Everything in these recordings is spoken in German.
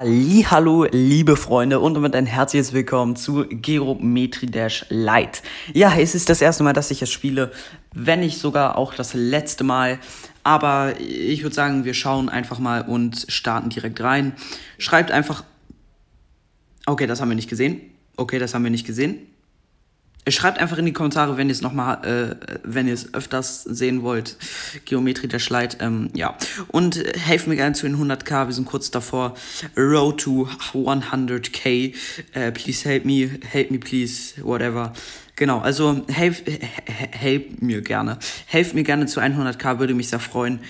Hallo, liebe Freunde und damit ein herzliches Willkommen zu Geometry Dash Lite. Ja, es ist das erste Mal, dass ich es spiele, wenn nicht sogar auch das letzte Mal. Aber ich würde sagen, wir schauen einfach mal und starten direkt rein. Schreibt einfach. Okay, das haben wir nicht gesehen. Okay, das haben wir nicht gesehen. Schreibt einfach in die Kommentare, wenn ihr es nochmal, äh, wenn ihr es öfters sehen wollt. Geometrie der Schleit, ähm, ja. Und äh, helft mir gerne zu den 100k, wir sind kurz davor. Road to 100k. Äh, please help me, help me please, whatever. Genau, also helft help mir gerne. Helft mir gerne zu 100k, würde mich sehr freuen.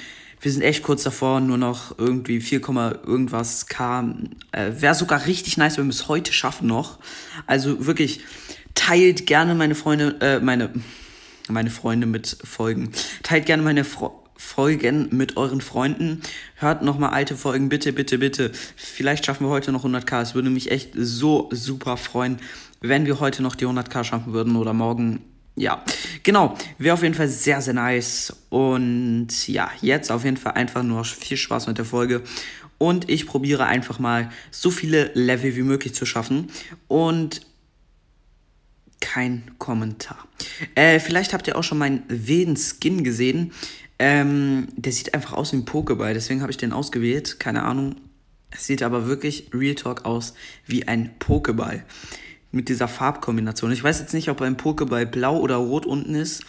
Wir sind echt kurz davor, nur noch irgendwie 4, irgendwas K. Äh, Wäre sogar richtig nice, wenn wir es heute schaffen noch. Also wirklich Teilt gerne meine Freunde, äh, meine, meine Freunde mit Folgen. Teilt gerne meine Fro Folgen mit euren Freunden. Hört nochmal alte Folgen, bitte, bitte, bitte. Vielleicht schaffen wir heute noch 100k. Es würde mich echt so super freuen, wenn wir heute noch die 100k schaffen würden oder morgen. Ja, genau. Wäre auf jeden Fall sehr, sehr nice. Und ja, jetzt auf jeden Fall einfach nur viel Spaß mit der Folge. Und ich probiere einfach mal so viele Level wie möglich zu schaffen. Und kein Kommentar. Äh, vielleicht habt ihr auch schon meinen wilden Skin gesehen. Ähm, der sieht einfach aus wie ein Pokéball, deswegen habe ich den ausgewählt. Keine Ahnung. Es sieht aber wirklich Real Talk aus wie ein Pokéball. Mit dieser Farbkombination. Ich weiß jetzt nicht, ob ein Pokéball blau oder rot unten ist,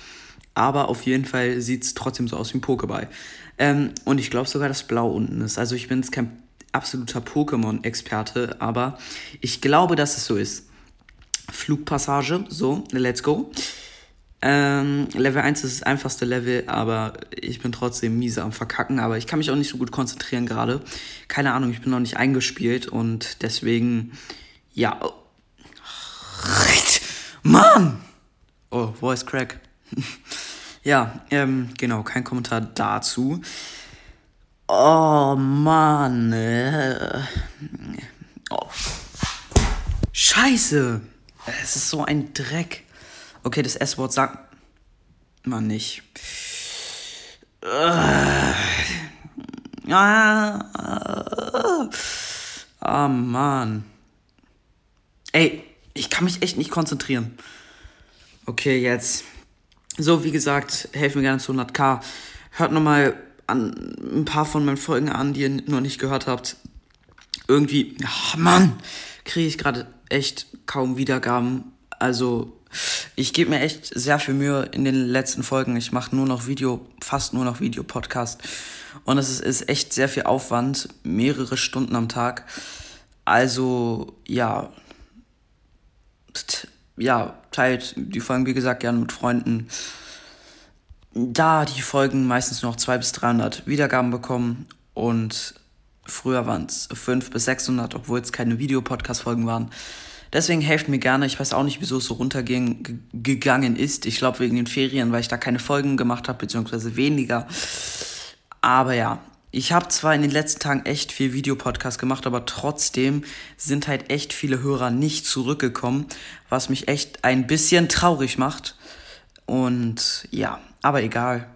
aber auf jeden Fall sieht es trotzdem so aus wie ein Pokéball. Ähm, und ich glaube sogar, dass blau unten ist. Also ich bin jetzt kein absoluter Pokémon-Experte, aber ich glaube, dass es so ist. Flugpassage. So, let's go. Ähm, Level 1 ist das einfachste Level, aber ich bin trotzdem miese am Verkacken. Aber ich kann mich auch nicht so gut konzentrieren gerade. Keine Ahnung, ich bin noch nicht eingespielt und deswegen, ja. Mann! Oh, Voice Crack. ja, ähm, genau, kein Kommentar dazu. Oh, Mann. Äh, oh. Scheiße. Es ist so ein Dreck. Okay, das S-Wort sagt man nicht. Ah, oh, Mann. Ey, ich kann mich echt nicht konzentrieren. Okay, jetzt. So, wie gesagt, helfen mir gerne zu 100k. Hört nochmal an ein paar von meinen Folgen an, die ihr noch nicht gehört habt. Irgendwie, oh Mann, kriege ich gerade echt kaum Wiedergaben. Also ich gebe mir echt sehr viel Mühe in den letzten Folgen. Ich mache nur noch Video, fast nur noch Videopodcast. Und es ist, ist echt sehr viel Aufwand, mehrere Stunden am Tag. Also ja, ja, teilt die Folgen, wie gesagt, gerne mit Freunden. Da die Folgen meistens nur noch 200 bis 300 Wiedergaben bekommen und Früher waren es 500 bis 600, obwohl es keine Videopodcast-Folgen waren. Deswegen helft mir gerne. Ich weiß auch nicht, wieso es so runtergegangen ist. Ich glaube wegen den Ferien, weil ich da keine Folgen gemacht habe, beziehungsweise weniger. Aber ja, ich habe zwar in den letzten Tagen echt viel Videopodcast gemacht, aber trotzdem sind halt echt viele Hörer nicht zurückgekommen, was mich echt ein bisschen traurig macht. Und ja, aber egal.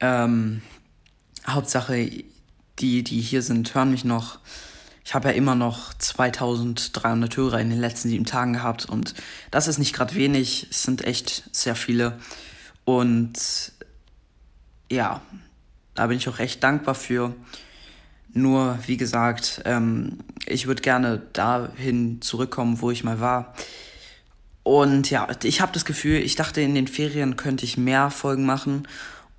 Ähm, Hauptsache, die, die hier sind, hören mich noch. Ich habe ja immer noch 2300 Hörer in den letzten sieben Tagen gehabt und das ist nicht gerade wenig, es sind echt sehr viele. Und ja, da bin ich auch recht dankbar für. Nur, wie gesagt, ähm, ich würde gerne dahin zurückkommen, wo ich mal war. Und ja, ich habe das Gefühl, ich dachte, in den Ferien könnte ich mehr Folgen machen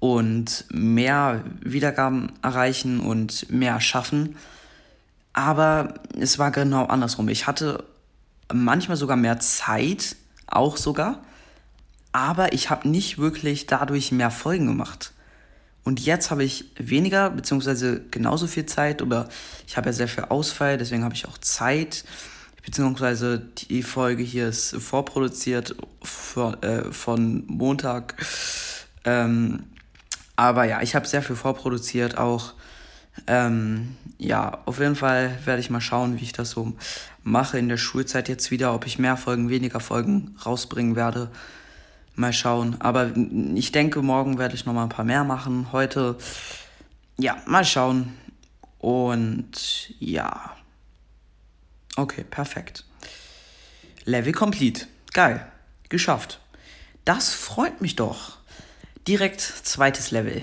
und mehr Wiedergaben erreichen und mehr schaffen. Aber es war genau andersrum. Ich hatte manchmal sogar mehr Zeit, auch sogar. Aber ich habe nicht wirklich dadurch mehr Folgen gemacht. Und jetzt habe ich weniger, beziehungsweise genauso viel Zeit, oder ich habe ja sehr viel Ausfall, deswegen habe ich auch Zeit. Beziehungsweise die Folge hier ist vorproduziert von, äh, von Montag. Ähm, aber ja, ich habe sehr viel vorproduziert auch. Ähm, ja, auf jeden Fall werde ich mal schauen, wie ich das so mache in der Schulzeit jetzt wieder, ob ich mehr Folgen, weniger Folgen rausbringen werde. Mal schauen. Aber ich denke, morgen werde ich noch mal ein paar mehr machen. Heute, ja, mal schauen. Und ja, Okay, perfekt. Level complete. Geil. Geschafft. Das freut mich doch. Direkt zweites Level.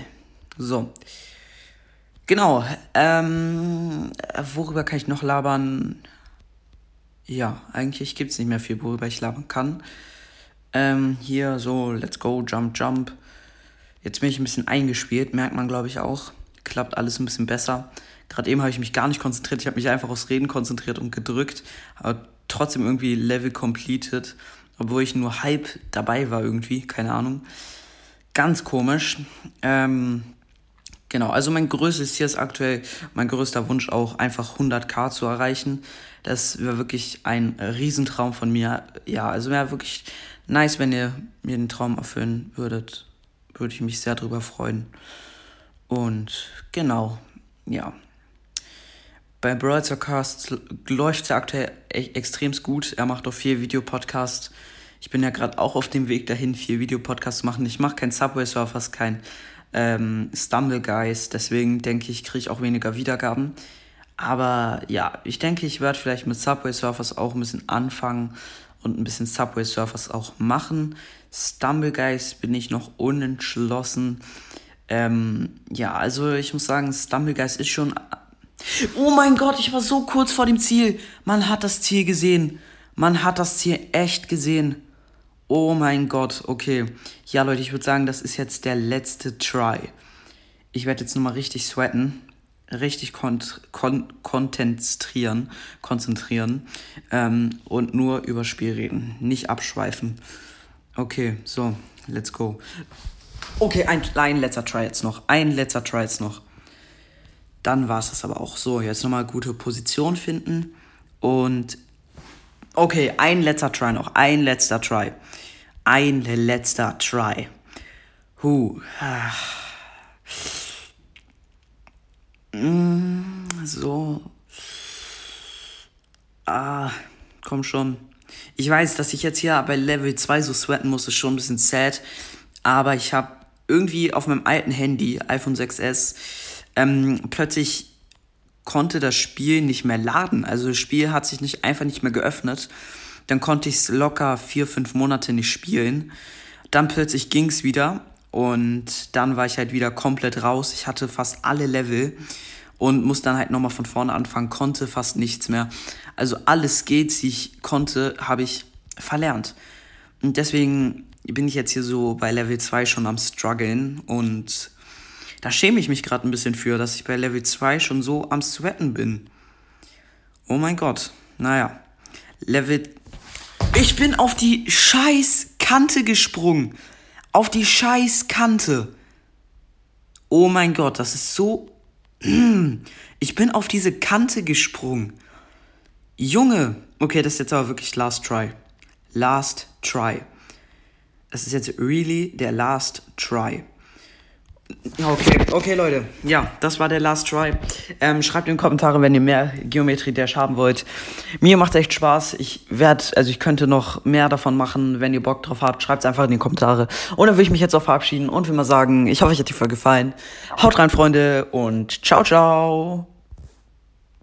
So. Genau. Ähm, worüber kann ich noch labern? Ja, eigentlich gibt es nicht mehr viel, worüber ich labern kann. Ähm, hier so, let's go, jump, jump. Jetzt bin ich ein bisschen eingespielt, merkt man, glaube ich, auch. Klappt alles ein bisschen besser. Gerade eben habe ich mich gar nicht konzentriert. Ich habe mich einfach aufs Reden konzentriert und gedrückt. Aber trotzdem irgendwie Level completed. Obwohl ich nur halb dabei war irgendwie. Keine Ahnung. Ganz komisch. Ähm, genau, also mein größtes Ziel ist aktuell, mein größter Wunsch auch einfach 100k zu erreichen. Das wäre wirklich ein Riesentraum von mir. Ja, also wäre wirklich nice, wenn ihr mir den Traum erfüllen würdet. Würde ich mich sehr drüber freuen. Und genau, ja. Bei Broadcast läuft es aktuell echt extrem gut. Er macht auch viel Videopodcast. Ich bin ja gerade auch auf dem Weg dahin, viel Videopodcast zu machen. Ich mache kein Subway Surfers, kein ähm, Stumble Guys. Deswegen denke ich, kriege ich auch weniger Wiedergaben. Aber ja, ich denke, ich werde vielleicht mit Subway Surfers auch ein bisschen anfangen und ein bisschen Subway Surfers auch machen. Stumble Guys bin ich noch unentschlossen. Ähm, ja, also ich muss sagen, Stumble Guys ist schon Oh mein Gott, ich war so kurz vor dem Ziel. Man hat das Ziel gesehen. Man hat das Ziel echt gesehen. Oh mein Gott, okay. Ja, Leute, ich würde sagen, das ist jetzt der letzte Try. Ich werde jetzt nochmal richtig sweaten. Richtig kon kon konzentrieren. Konzentrieren. Ähm, und nur über Spiel reden. Nicht abschweifen. Okay, so, let's go. Okay, ein, ein letzter Try jetzt noch. Ein letzter Try jetzt noch. Dann war es das aber auch so. Jetzt nochmal gute Position finden. Und okay, ein letzter Try noch. Ein letzter Try. Ein letzter Try. Huh. So. Ah, komm schon. Ich weiß, dass ich jetzt hier bei Level 2 so sweaten muss, ist schon ein bisschen sad. Aber ich habe irgendwie auf meinem alten Handy, iPhone 6S, ähm, plötzlich konnte das Spiel nicht mehr laden. Also das Spiel hat sich nicht einfach nicht mehr geöffnet. Dann konnte ich es locker vier, fünf Monate nicht spielen. Dann plötzlich ging es wieder und dann war ich halt wieder komplett raus. Ich hatte fast alle Level und musste dann halt nochmal von vorne anfangen, konnte fast nichts mehr. Also alles geht, die ich konnte, habe ich verlernt. Und deswegen bin ich jetzt hier so bei Level 2 schon am struggeln und da schäme ich mich gerade ein bisschen für, dass ich bei Level 2 schon so am Sweaten bin. Oh mein Gott. Naja. Level. Ich bin auf die scheiß Kante gesprungen. Auf die scheiß Kante. Oh mein Gott, das ist so. Ich bin auf diese Kante gesprungen. Junge. Okay, das ist jetzt aber wirklich Last Try. Last Try. Das ist jetzt really der Last Try. Okay, okay, Leute. Ja, das war der Last Try. Ähm, schreibt in die Kommentare, wenn ihr mehr Geometrie Dash haben wollt. Mir macht echt Spaß. Ich werde, also ich könnte noch mehr davon machen. Wenn ihr Bock drauf habt, schreibt es einfach in die Kommentare. Und dann würde ich mich jetzt auch verabschieden und will mal sagen, ich hoffe, euch hat die Folge gefallen. Haut rein, Freunde, und ciao, ciao.